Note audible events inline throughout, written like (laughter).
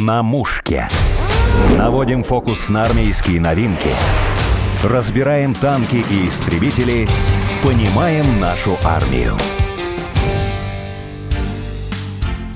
На мушке. Наводим фокус на армейские новинки. Разбираем танки и истребители. Понимаем нашу армию.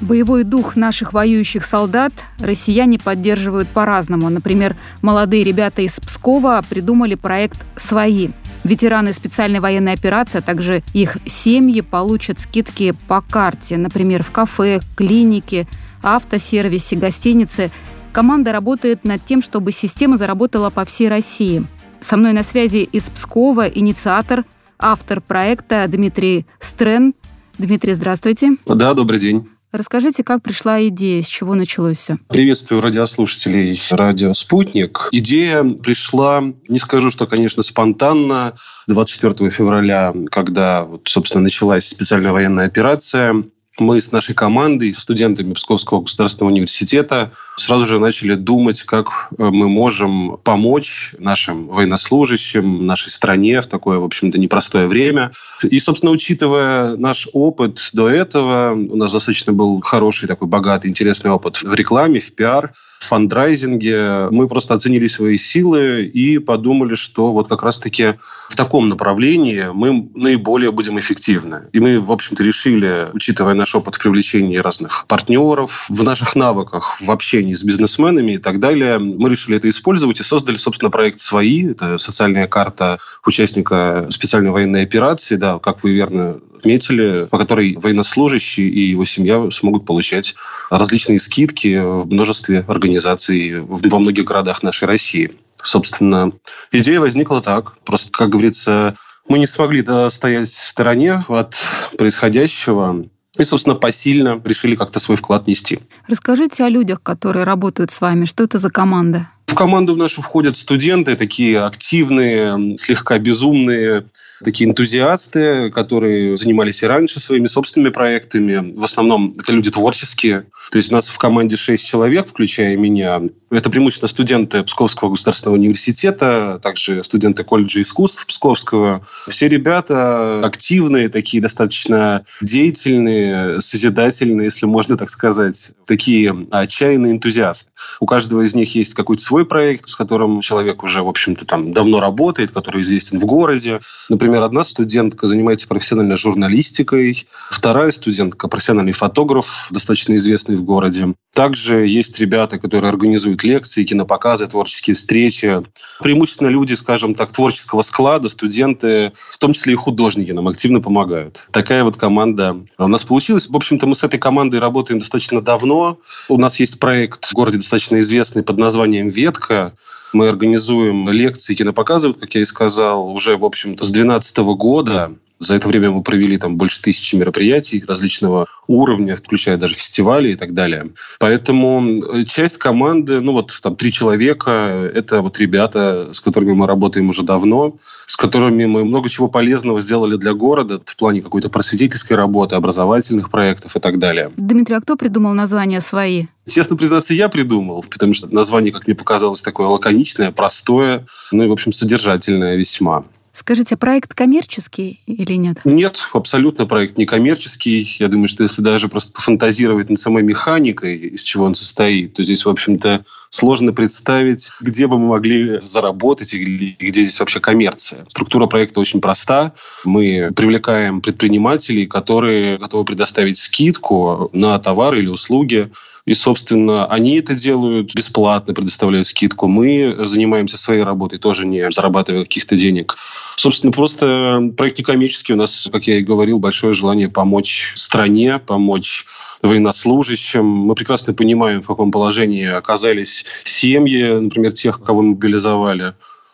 Боевой дух наших воюющих солдат россияне поддерживают по-разному. Например, молодые ребята из Пскова придумали проект «Свои». Ветераны специальной военной операции, а также их семьи получат скидки по карте, например, в кафе, клинике, автосервисе, гостинице. Команда работает над тем, чтобы система заработала по всей России. Со мной на связи из Пскова инициатор, автор проекта Дмитрий Стрен. Дмитрий, здравствуйте. Да, добрый день. Расскажите, как пришла идея, с чего началось все? Приветствую радиослушателей радио «Спутник». Идея пришла, не скажу, что, конечно, спонтанно, 24 февраля, когда, вот, собственно, началась специальная военная операция мы с нашей командой, студентами Псковского государственного университета, сразу же начали думать, как э, мы можем помочь нашим военнослужащим, нашей стране в такое, в общем-то, непростое время. И, собственно, учитывая наш опыт до этого, у нас достаточно был хороший такой богатый, интересный опыт в рекламе, в пиар, фандрайзинге. Мы просто оценили свои силы и подумали, что вот как раз-таки в таком направлении мы наиболее будем эффективны. И мы, в общем-то, решили, учитывая наш опыт в привлечении разных партнеров, в наших навыках в общении с бизнесменами и так далее, мы решили это использовать и создали, собственно, проект «Свои». Это социальная карта участника специальной военной операции, да, как вы верно отметили, по которой военнослужащий и его семья смогут получать различные скидки в множестве организаций во многих городах нашей России. Собственно, идея возникла так. Просто, как говорится, мы не смогли стоять в стороне от происходящего. И, собственно, посильно решили как-то свой вклад нести. Расскажите о людях, которые работают с вами. Что это за команда? В команду нашу входят студенты, такие активные, слегка безумные, такие энтузиасты, которые занимались и раньше своими собственными проектами. В основном это люди творческие. То есть у нас в команде шесть человек, включая меня. Это преимущественно студенты Псковского государственного университета, также студенты колледжа искусств Псковского. Все ребята активные, такие достаточно деятельные, созидательные, если можно так сказать. Такие отчаянные энтузиасты. У каждого из них есть какой-то свой проект, с которым человек уже, в общем-то, там давно работает, который известен в городе. Например, одна студентка занимается профессиональной журналистикой, вторая студентка – профессиональный фотограф, достаточно известный в городе. Также есть ребята, которые организуют лекции, кинопоказы, творческие встречи. Преимущественно люди, скажем так, творческого склада, студенты, в том числе и художники нам активно помогают. Такая вот команда у нас получилась. В общем-то, мы с этой командой работаем достаточно давно. У нас есть проект в городе достаточно известный под названием «Ветка». Мы организуем лекции, кинопоказы, как я и сказал, уже, в общем-то, с 2012 года. За это время мы провели там больше тысячи мероприятий различного уровня, включая даже фестивали и так далее. Поэтому э, часть команды, ну вот там три человека, это вот ребята, с которыми мы работаем уже давно, с которыми мы много чего полезного сделали для города в плане какой-то просветительской работы, образовательных проектов и так далее. Дмитрий, а кто придумал название «Свои»? Честно признаться, я придумал, потому что название, как мне показалось, такое лаконичное, простое, ну и, в общем, содержательное весьма. Скажите, а проект коммерческий или нет? Нет, абсолютно проект не коммерческий. Я думаю, что если даже просто пофантазировать над самой механикой, из чего он состоит, то здесь, в общем-то, сложно представить, где бы мы могли заработать или где здесь вообще коммерция. Структура проекта очень проста. Мы привлекаем предпринимателей, которые готовы предоставить скидку на товары или услуги и, собственно, они это делают бесплатно, предоставляют скидку. Мы занимаемся своей работой, тоже не зарабатывая каких-то денег. Собственно, просто проект некоммерческий. У нас, как я и говорил, большое желание помочь стране, помочь военнослужащим. Мы прекрасно понимаем, в каком положении оказались семьи, например, тех, кого мобилизовали.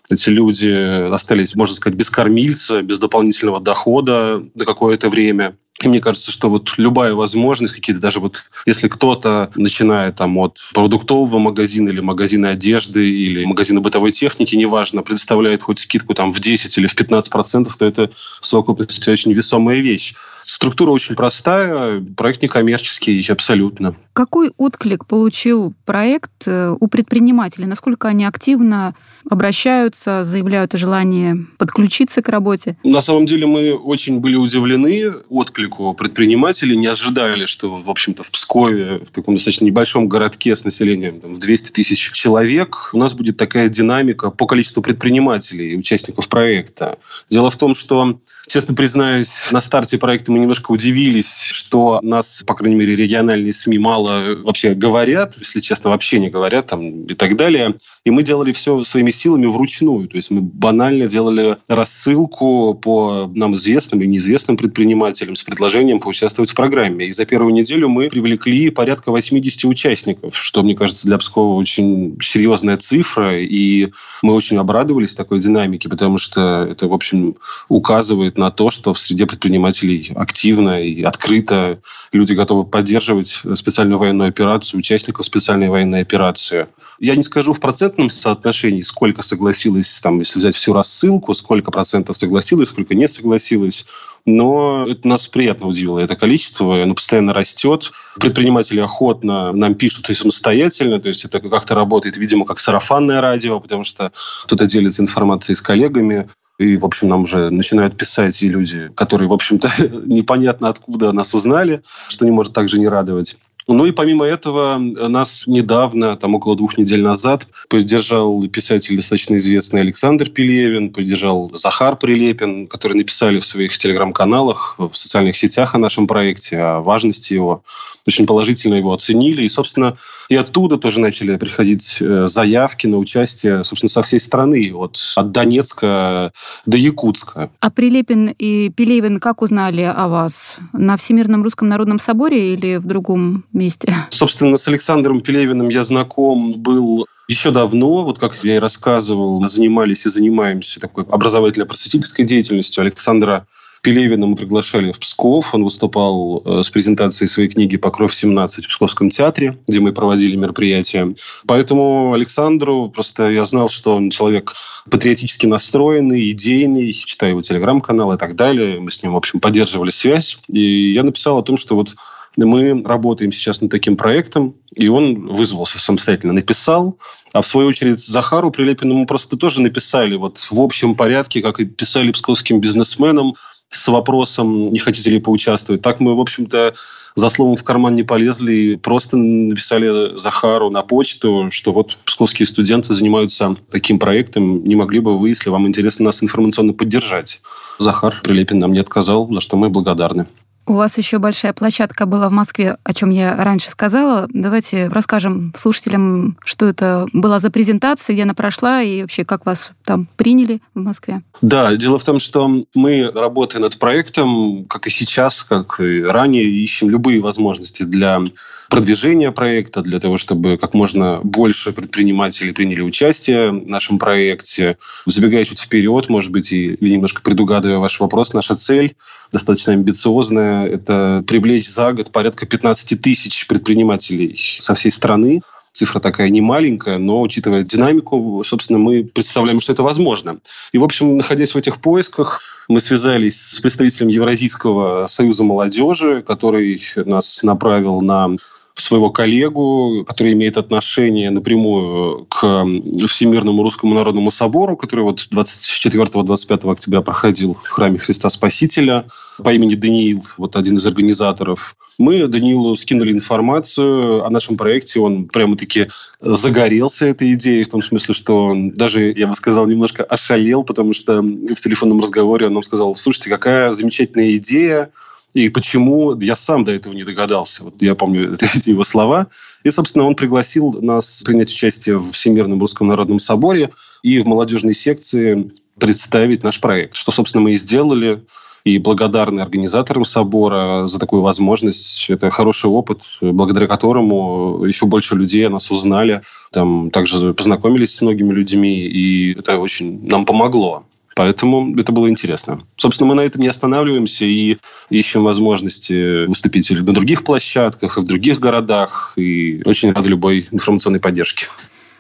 Эти люди остались, можно сказать, без кормильца, без дополнительного дохода на какое-то время. И мне кажется, что вот любая возможность, какие-то даже вот, если кто-то, начиная там от продуктового магазина или магазина одежды или магазина бытовой техники, неважно, предоставляет хоть скидку там в 10 или в 15 процентов, то это в совокупности очень весомая вещь. Структура очень простая, проект некоммерческий абсолютно. Какой отклик получил проект э, у предпринимателей? Насколько они активно обращаются, заявляют о желании подключиться к работе? На самом деле мы очень были удивлены откликом отклику предпринимателей, не ожидали, что, в общем-то, в Пскове, в таком достаточно небольшом городке с населением там, в 200 тысяч человек, у нас будет такая динамика по количеству предпринимателей и участников проекта. Дело в том, что, честно признаюсь, на старте проекта мы немножко удивились, что нас, по крайней мере, региональные СМИ мало вообще говорят, если честно, вообще не говорят там и так далее. И мы делали все своими силами вручную. То есть мы банально делали рассылку по нам известным и неизвестным предпринимателям с предложением поучаствовать в программе. И за первую неделю мы привлекли порядка 80 участников, что, мне кажется, для Пскова очень серьезная цифра. И мы очень обрадовались такой динамике, потому что это, в общем, указывает на то, что в среде предпринимателей активно и открыто люди готовы поддерживать специальную военную операцию, участников специальной военной операции. Я не скажу в процент процентном соотношении, сколько согласилось, там, если взять всю рассылку, сколько процентов согласилось, сколько не согласилось. Но это нас приятно удивило. Это количество, оно постоянно растет. Предприниматели охотно нам пишут и самостоятельно, то есть это как-то работает, видимо, как сарафанное радио, потому что кто-то делится информацией с коллегами. И, в общем, нам уже начинают писать и люди, которые, в общем-то, (laughs) непонятно откуда нас узнали, что не может также не радовать. Ну и помимо этого нас недавно, там около двух недель назад, поддержал писатель достаточно известный Александр Пелевин, поддержал Захар Прилепин, которые написали в своих телеграм-каналах, в социальных сетях о нашем проекте, о важности его. Очень положительно его оценили. И, собственно, и оттуда тоже начали приходить э, заявки на участие, собственно, со всей страны, вот от Донецка до Якутска. А Прилепин и Пелевин как узнали о вас? На Всемирном русском народном соборе или в другом месте? (laughs) Собственно, с Александром Пелевиным я знаком был еще давно, вот как я и рассказывал, мы занимались и занимаемся такой образовательно-просветительской деятельностью. Александра Пелевина мы приглашали в Псков. Он выступал э, с презентацией своей книги «Покров-17» в Псковском театре, где мы проводили мероприятие. Поэтому Александру просто я знал, что он человек патриотически настроенный, идейный, читаю его телеграм-канал и так далее. Мы с ним, в общем, поддерживали связь. И я написал о том, что вот мы работаем сейчас над таким проектом, и он вызвался самостоятельно, написал. А в свою очередь Захару Прилепину мы просто тоже написали вот в общем порядке, как и писали псковским бизнесменам, с вопросом, не хотите ли поучаствовать. Так мы, в общем-то, за словом в карман не полезли и просто написали Захару на почту, что вот псковские студенты занимаются таким проектом, не могли бы вы, если вам интересно, нас информационно поддержать. Захар Прилепин нам не отказал, за что мы благодарны. У вас еще большая площадка была в Москве, о чем я раньше сказала. Давайте расскажем слушателям, что это была за презентация, где она прошла и вообще как вас там приняли в Москве. Да, дело в том, что мы, работая над проектом, как и сейчас, как и ранее, ищем любые возможности для продвижения проекта, для того, чтобы как можно больше предпринимателей приняли участие в нашем проекте. Забегая чуть вперед, может быть, и немножко предугадывая ваш вопрос, наша цель достаточно амбициозная – это привлечь за год порядка 15 тысяч предпринимателей со всей страны цифра такая не маленькая, но учитывая динамику, собственно, мы представляем, что это возможно. И, в общем, находясь в этих поисках, мы связались с представителем Евразийского союза молодежи, который нас направил на своего коллегу, который имеет отношение напрямую к Всемирному Русскому Народному Собору, который вот 24-25 октября проходил в храме Христа Спасителя по имени Даниил, вот один из организаторов. Мы Даниилу скинули информацию о нашем проекте, он прямо-таки загорелся этой идеей, в том смысле, что он даже, я бы сказал, немножко ошалел, потому что в телефонном разговоре он нам сказал, слушайте, какая замечательная идея, и почему я сам до этого не догадался. Вот я помню (laughs) эти его слова. И, собственно, он пригласил нас принять участие в Всемирном Русском Народном Соборе и в молодежной секции представить наш проект, что, собственно, мы и сделали. И благодарны организаторам собора за такую возможность. Это хороший опыт, благодаря которому еще больше людей нас узнали. Там также познакомились с многими людьми, и это очень нам помогло. Поэтому это было интересно. Собственно, мы на этом не останавливаемся и ищем возможности выступить на других площадках, и в других городах. И очень рады любой информационной поддержке.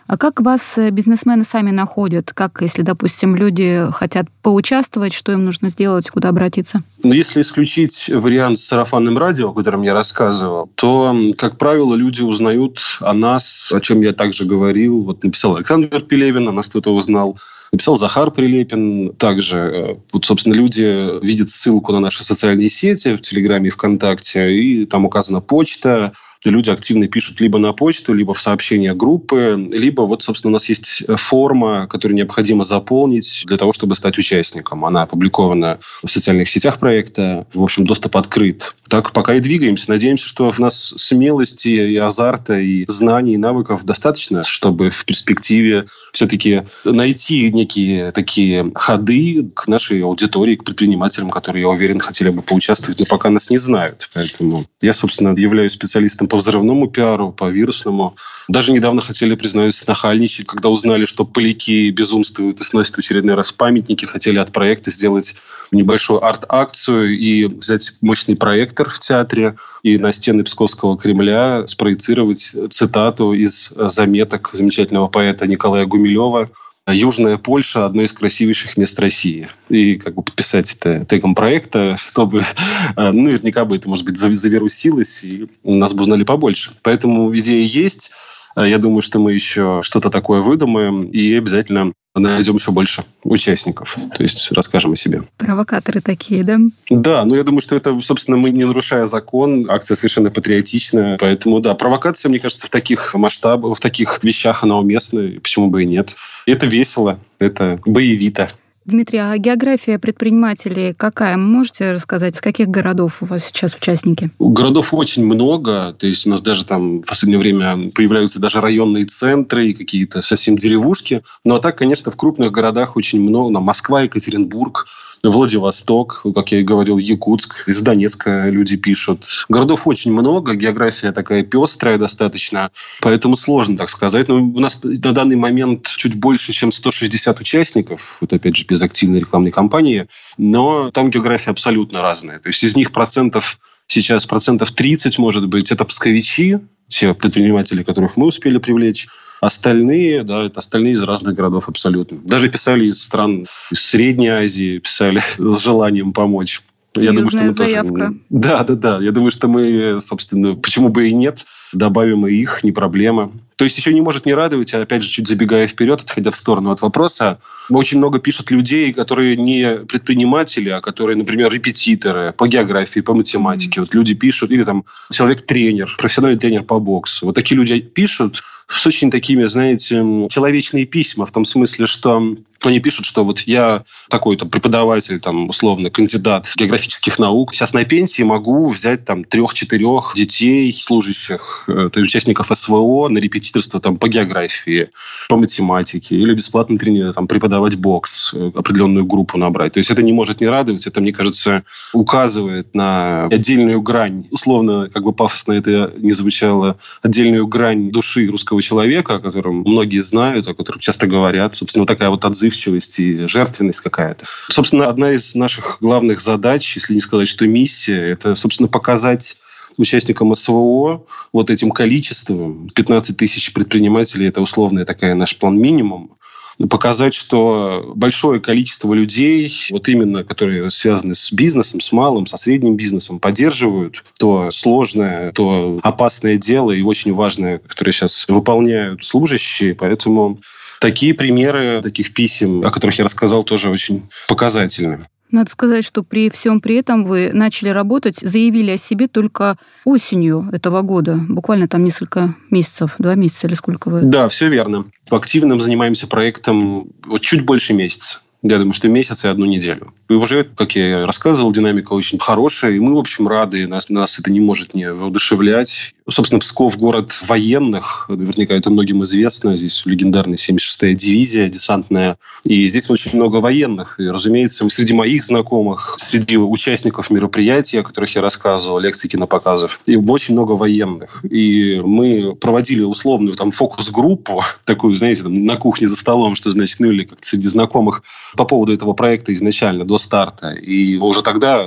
А как вас э, бизнесмены сами находят? Как, если, допустим, люди хотят поучаствовать, что им нужно сделать, куда обратиться? Ну, если исключить вариант с сарафанным радио, о котором я рассказывал, то, как правило, люди узнают о нас, о чем я также говорил. Вот написал Александр Пелевин, о нас кто-то узнал написал Захар Прилепин. Также, э, вот, собственно, люди видят ссылку на наши социальные сети в Телеграме и ВКонтакте, и там указана почта, люди активно пишут либо на почту, либо в сообщения группы, либо вот, собственно, у нас есть форма, которую необходимо заполнить для того, чтобы стать участником. Она опубликована в социальных сетях проекта. В общем, доступ открыт. Так пока и двигаемся. Надеемся, что у нас смелости и азарта, и знаний, и навыков достаточно, чтобы в перспективе все-таки найти некие такие ходы к нашей аудитории, к предпринимателям, которые, я уверен, хотели бы поучаствовать, но пока нас не знают. Поэтому я, собственно, являюсь специалистом по взрывному пиару, по вирусному. Даже недавно хотели, признаюсь, нахальничать, когда узнали, что поляки безумствуют и сносят очередной раз памятники, хотели от проекта сделать небольшую арт-акцию и взять мощный проектор в театре и на стены Псковского Кремля спроецировать цитату из заметок замечательного поэта Николая Гумилева Южная Польша – одно из красивейших мест России. И как бы подписать это тегом проекта, (laughs) чтобы, э, наверняка бы это, может быть, завирусилось, и нас бы узнали побольше. Поэтому идея есть. Э, я думаю, что мы еще что-то такое выдумаем и обязательно найдем еще больше участников. То есть расскажем о себе. Провокаторы такие, да? Да, ну я думаю, что это, собственно, мы не нарушая закон, акция совершенно патриотичная. Поэтому, да, провокация, мне кажется, в таких масштабах, в таких вещах она уместна. Почему бы и нет? Это весело, это боевито. Дмитрий, а география предпринимателей какая? Можете рассказать, с каких городов у вас сейчас участники? Городов очень много. То есть у нас даже там в последнее время появляются даже районные центры и какие-то совсем деревушки. Ну а так, конечно, в крупных городах очень много. Москва, Екатеринбург, Владивосток, как я и говорил, Якутск, из Донецка люди пишут. Городов очень много, география такая пестрая достаточно, поэтому сложно так сказать. Но у нас на данный момент чуть больше, чем 160 участников, вот опять же без активной рекламной кампании, но там география абсолютно разная. То есть из них процентов сейчас процентов 30, может быть, это псковичи, те предприниматели, которых мы успели привлечь, Остальные, да, это остальные из разных городов абсолютно. Даже писали из стран из Средней Азии, писали (laughs) с желанием помочь. Я думаю, что мы заявка. Тоже... Да, да, да. Я думаю, что мы, собственно, почему бы и нет, добавим и их, не проблема. То есть еще не может не радовать, а опять же, чуть забегая вперед, отходя в сторону от вопроса, очень много пишут людей, которые не предприниматели, а которые, например, репетиторы по географии, по математике. Вот люди пишут, или там человек-тренер, профессиональный тренер по боксу. Вот такие люди пишут с очень такими, знаете, человечные письма, в том смысле, что они пишут, что вот я такой-то преподаватель, там, условно, кандидат географических наук, сейчас на пенсии могу взять там трех-четырех детей, служащих, э, то есть участников СВО на репетиторство там по географии, по математике, или бесплатно тренер, там, преподавать бокс, э, определенную группу набрать. То есть это не может не радовать, это, мне кажется, указывает на отдельную грань, условно, как бы пафосно это не звучало, отдельную грань души русского человека, о котором многие знают, о котором часто говорят. Собственно, вот такая вот отзыв отзывчивость и жертвенность какая-то. Собственно, одна из наших главных задач, если не сказать, что миссия, это, собственно, показать участникам СВО вот этим количеством, 15 тысяч предпринимателей, это условная такая наш план минимум, показать, что большое количество людей, вот именно которые связаны с бизнесом, с малым, со средним бизнесом, поддерживают то сложное, то опасное дело и очень важное, которое сейчас выполняют служащие. Поэтому Такие примеры таких писем, о которых я рассказал, тоже очень показательны. Надо сказать, что при всем при этом вы начали работать, заявили о себе только осенью этого года, буквально там несколько месяцев, два месяца или сколько вы? Да, все верно. Активным занимаемся проектом вот чуть больше месяца. Я думаю, что месяц и одну неделю. И уже, как я рассказывал, динамика очень хорошая, и мы, в общем, рады, нас, нас это не может не воодушевлять. Собственно, Псков – город военных, наверняка это многим известно. Здесь легендарная 76-я дивизия десантная, и здесь очень много военных. И, разумеется, среди моих знакомых, среди участников мероприятий, о которых я рассказывал, лекций, кинопоказов, и очень много военных. И мы проводили условную там фокус-группу, (laughs) такую, знаете, там, на кухне за столом, что значит, ну или как-то среди знакомых, по поводу этого проекта изначально, до старта. И уже тогда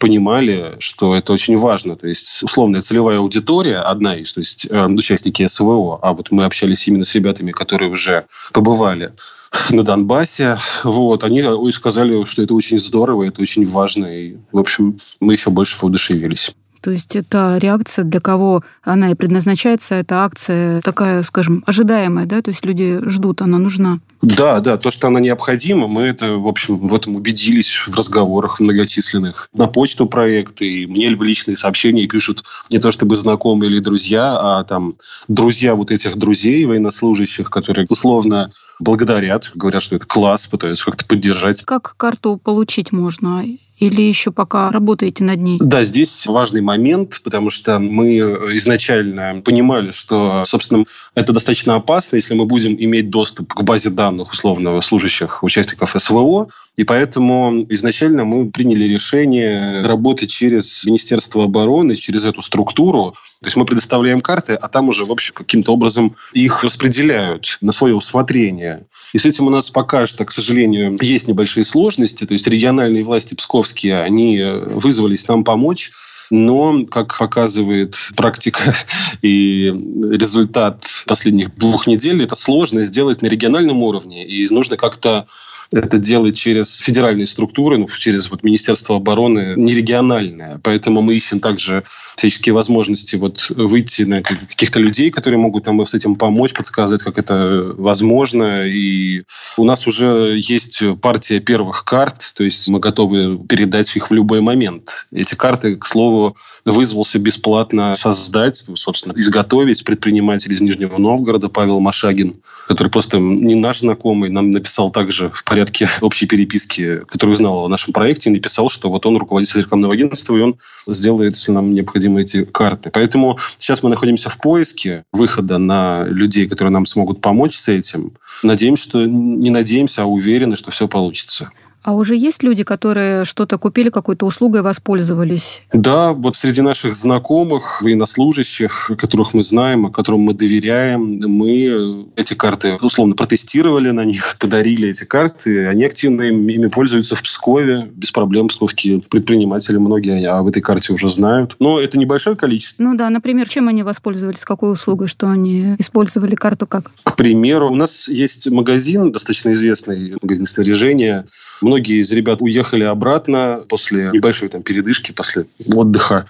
понимали, что это очень важно. То есть условная целевая аудитория, одна из, то есть э, участники СВО, а вот мы общались именно с ребятами, которые уже побывали (laughs) на Донбассе. Вот, они сказали, что это очень здорово, это очень важно. И, в общем, мы еще больше воодушевились. То есть это реакция, для кого она и предназначается, эта акция такая, скажем, ожидаемая, да, то есть люди ждут, она нужна. Да, да, то, что она необходима, мы это, в общем, в этом убедились в разговорах многочисленных. На почту проекты, и мне личные сообщения пишут не то чтобы знакомые или друзья, а там друзья вот этих друзей военнослужащих, которые условно благодарят, говорят, что это класс, пытаются как-то поддержать. Как карту получить можно? Или еще пока работаете над ней? Да, здесь важный момент, потому что мы изначально понимали, что, собственно, это достаточно опасно, если мы будем иметь доступ к базе данных условно служащих участников СВО. И поэтому изначально мы приняли решение работать через Министерство обороны, через эту структуру. То есть мы предоставляем карты, а там уже, в общем, каким-то образом их распределяют на свое усмотрение. И с этим у нас пока что, к сожалению, есть небольшие сложности. То есть региональные власти псковские, они вызвались нам помочь но, как показывает практика (laughs) и результат последних двух недель, это сложно сделать на региональном уровне, и нужно как-то это делать через федеральные структуры, ну, через вот Министерство обороны, не региональное. Поэтому мы ищем также всяческие возможности вот выйти на каких-то людей, которые могут нам с этим помочь, подсказать, как это возможно. И у нас уже есть партия первых карт, то есть мы готовы передать их в любой момент. Эти карты, к слову, вызвался бесплатно создать, собственно, изготовить предприниматель из Нижнего Новгорода Павел Машагин, который просто не наш знакомый, нам написал также в порядке общей переписки, который узнал о нашем проекте, написал, что вот он руководитель рекламного агентства, и он сделает, если нам необходимы эти карты. Поэтому сейчас мы находимся в поиске выхода на людей, которые нам смогут помочь с этим. Надеемся, что не надеемся, а уверены, что все получится. А уже есть люди, которые что-то купили, какой-то услугой воспользовались? Да, вот среди наших знакомых, военнослужащих, которых мы знаем, которым мы доверяем, мы эти карты условно протестировали на них, (laughs) подарили эти карты. Они активно ими пользуются в Пскове, без проблем. Псковские предприниматели многие об этой карте уже знают. Но это небольшое количество. Ну да, например, чем они воспользовались, какой услугой, что они использовали карту как? К примеру, у нас есть магазин, достаточно известный магазин снаряжения, Многие из ребят уехали обратно после небольшой там передышки, после отдыха.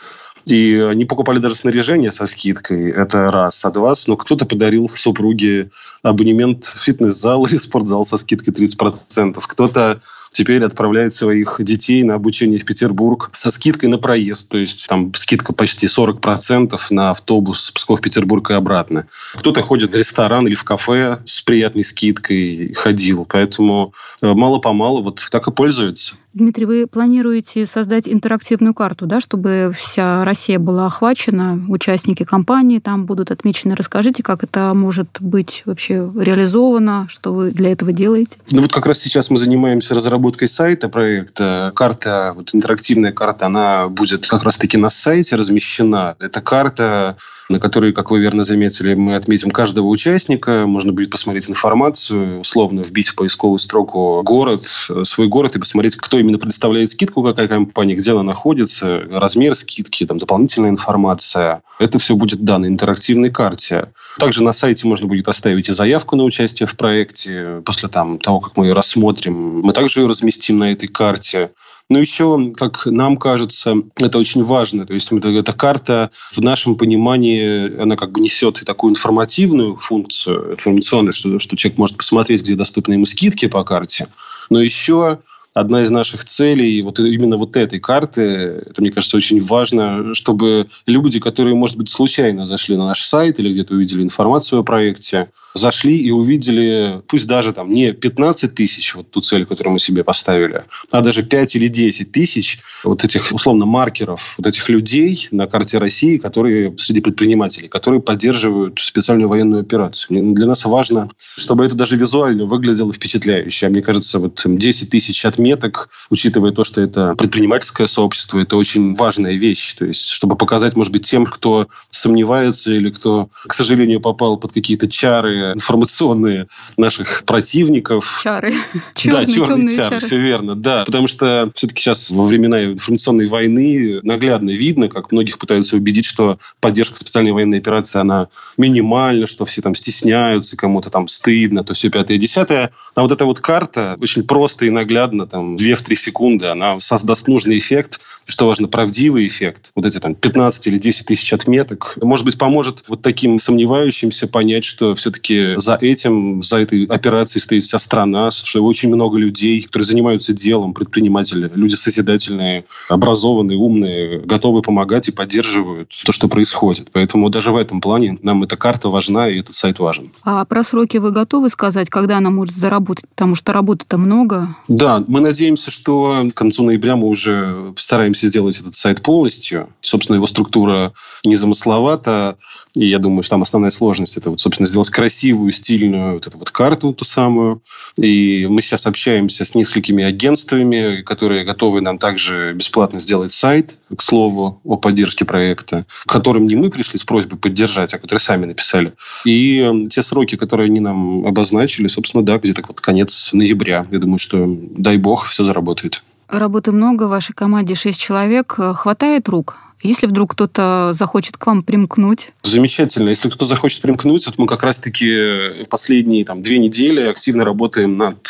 И они покупали даже снаряжение со скидкой. Это раз. А два, ну, кто-то подарил супруге абонемент в фитнес-зал (laughs) и спортзал со скидкой 30%. Кто-то теперь отправляет своих детей на обучение в Петербург со скидкой на проезд. То есть там скидка почти 40% на автобус Псков-Петербург и обратно. Кто-то ходит в ресторан или в кафе с приятной скидкой ходил. Поэтому э, мало-помалу вот так и пользуются. Дмитрий, вы планируете создать интерактивную карту, да, чтобы вся Россия была охвачена, участники компании там будут отмечены. Расскажите, как это может быть вообще реализовано, что вы для этого делаете? Ну вот как раз сейчас мы занимаемся разработкой сайта проекта. Карта, вот интерактивная карта, она будет как раз-таки на сайте размещена. Эта карта на которой, как вы верно заметили, мы отметим каждого участника. Можно будет посмотреть информацию, условно вбить в поисковую строку город, свой город и посмотреть, кто именно предоставляет скидку, какая компания, где она находится, размер скидки, там дополнительная информация. Это все будет да, на интерактивной карте. Также на сайте можно будет оставить и заявку на участие в проекте. После там, того, как мы ее рассмотрим, мы также ее разместим на этой карте. Но еще, как нам кажется, это очень важно. То есть эта карта в нашем понимании, она как бы несет и такую информативную функцию, информационную, что, что человек может посмотреть, где доступны ему скидки по карте. Но еще одна из наших целей вот именно вот этой карты, это, мне кажется, очень важно, чтобы люди, которые, может быть, случайно зашли на наш сайт или где-то увидели информацию о проекте, зашли и увидели, пусть даже там не 15 тысяч, вот ту цель, которую мы себе поставили, а даже 5 или 10 тысяч вот этих, условно, маркеров, вот этих людей на карте России, которые среди предпринимателей, которые поддерживают специальную военную операцию. Для нас важно, чтобы это даже визуально выглядело впечатляюще. А мне кажется, вот 10 тысяч отметок отметок, учитывая то, что это предпринимательское сообщество, это очень важная вещь. То есть, чтобы показать, может быть, тем, кто сомневается или кто, к сожалению, попал под какие-то чары информационные наших противников. Чары. Черные, да, (laughs) черные чары, чары, все верно, да. Потому что все-таки сейчас во времена информационной войны наглядно видно, как многих пытаются убедить, что поддержка специальной военной операции, она минимальна, что все там стесняются, кому-то там стыдно, то все пятое, десятое. А вот эта вот карта очень просто и наглядно там там 2-3 секунды, она создаст нужный эффект, что важно, правдивый эффект. Вот эти там 15 или 10 тысяч отметок. Может быть, поможет вот таким сомневающимся понять, что все-таки за этим, за этой операцией стоит вся страна, что очень много людей, которые занимаются делом, предприниматели, люди созидательные, образованные, умные, готовы помогать и поддерживают то, что происходит. Поэтому даже в этом плане нам эта карта важна, и этот сайт важен. А про сроки вы готовы сказать, когда она может заработать? Потому что работы-то много. Да, мы надеемся, что к концу ноября мы уже постараемся сделать этот сайт полностью. Собственно, его структура незамысловата. И я думаю, что там основная сложность это, вот, собственно, сделать красивую, стильную вот эту вот карту, ту самую. И мы сейчас общаемся с несколькими агентствами, которые готовы нам также бесплатно сделать сайт, к слову, о поддержке проекта, к которым не мы пришли с просьбой поддержать, а которые сами написали. И э, те сроки, которые они нам обозначили, собственно, да, где-то вот конец ноября. Я думаю, что, дай бог, все заработает. Работы много, в вашей команде 6 человек. Хватает рук? Если вдруг кто-то захочет к вам примкнуть? Замечательно. Если кто-то захочет примкнуть, вот мы как раз-таки последние там, две недели активно работаем над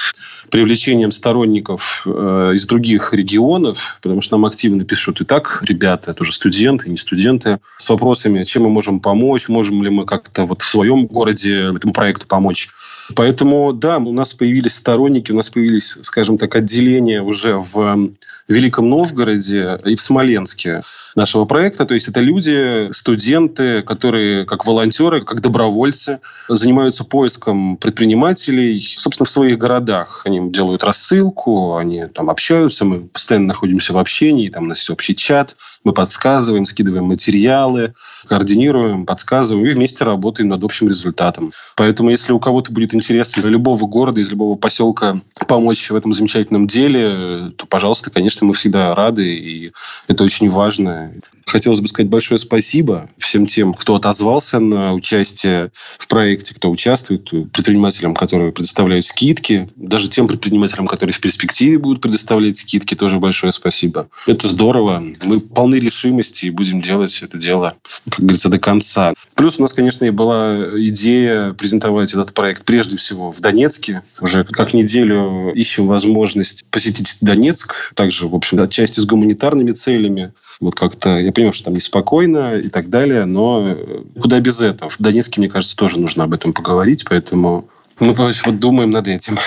привлечением сторонников э, из других регионов, потому что нам активно пишут и так ребята, тоже студенты, не студенты, с вопросами, чем мы можем помочь, можем ли мы как-то вот в своем городе этому проекту помочь. Поэтому, да, у нас появились сторонники, у нас появились, скажем так, отделения уже в Великом Новгороде и в Смоленске нашего проекта. То есть это люди, студенты, которые как волонтеры, как добровольцы занимаются поиском предпринимателей, собственно, в своих городах. Они делают рассылку, они там общаются, мы постоянно находимся в общении, там у нас общий чат, мы подсказываем, скидываем материалы, координируем, подсказываем и вместе работаем над общим результатом. Поэтому, если у кого-то будет интерес из любого города, из любого поселка помочь в этом замечательном деле, то, пожалуйста, конечно, мы всегда рады, и это очень важно. Хотелось бы сказать большое спасибо всем тем, кто отозвался на участие в проекте, кто участвует, предпринимателям, которые предоставляют скидки, даже тем предпринимателям, которые в перспективе будут предоставлять скидки, тоже большое спасибо. Это здорово. Мы полны решимости и будем делать это дело, как говорится, до конца. Плюс у нас, конечно, и была идея презентовать этот проект прежде всего в Донецке. Уже как неделю ищем возможность посетить Донецк, также, в общем, отчасти с гуманитарными целями. Вот как-то, я понимаю, что там неспокойно и так далее, но куда без этого. В Донецке, мне кажется, тоже нужно об этом поговорить, поэтому мы вот думаем над этим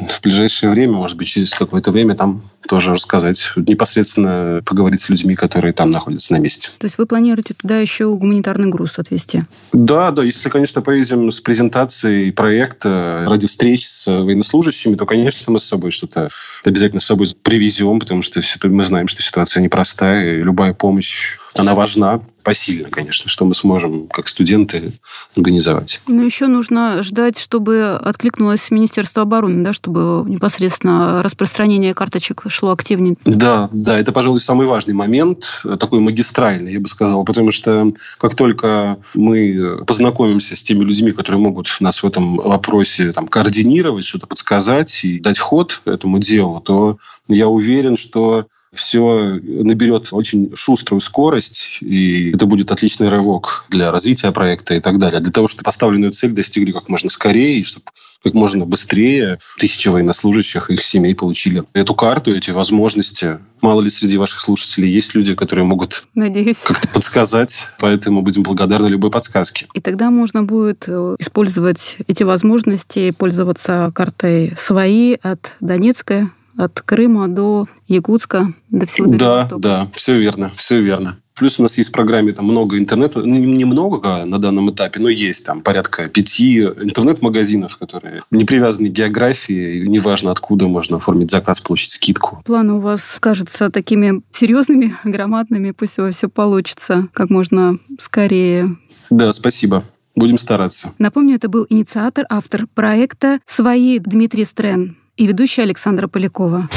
в ближайшее время, может быть, через какое-то время там тоже рассказать, непосредственно поговорить с людьми, которые там находятся на месте. То есть вы планируете туда еще гуманитарный груз отвезти? Да, да. Если, конечно, поедем с презентацией проекта ради встреч с военнослужащими, то, конечно, мы с собой что-то обязательно с собой привезем, потому что мы знаем, что ситуация непростая, и любая помощь, она важна посильно, конечно, что мы сможем, как студенты, организовать. Но еще нужно ждать, чтобы откликнулось Министерство обороны, да, чтобы непосредственно распространение карточек шло активнее. Да, да, это, пожалуй, самый важный момент, такой магистральный, я бы сказал, потому что как только мы познакомимся с теми людьми, которые могут нас в этом вопросе там, координировать, что-то подсказать и дать ход этому делу, то я уверен, что все наберет очень шуструю скорость, и это будет отличный рывок для развития проекта и так далее. Для того, чтобы поставленную цель достигли как можно скорее, и чтобы как можно быстрее тысячи военнослужащих и их семей получили эту карту, эти возможности. Мало ли среди ваших слушателей есть люди, которые могут Надеюсь. как-то подсказать, поэтому будем благодарны любой подсказке. И тогда можно будет э, использовать эти возможности, пользоваться картой свои от Донецка, от Крыма до Якутска, до всего Да, да, все верно, все верно. Плюс у нас есть в программе там много интернета, ну, немного на данном этапе, но есть там порядка пяти интернет-магазинов, которые не привязаны к географии, и неважно откуда можно оформить заказ, получить скидку. Планы у вас кажутся такими серьезными, (laughs) громадными, пусть у вас все получится как можно скорее. Да, спасибо. Будем стараться. Напомню, это был инициатор, автор проекта «Свои» Дмитрий Стрен и ведущая Александра Полякова.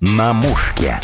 На мушке.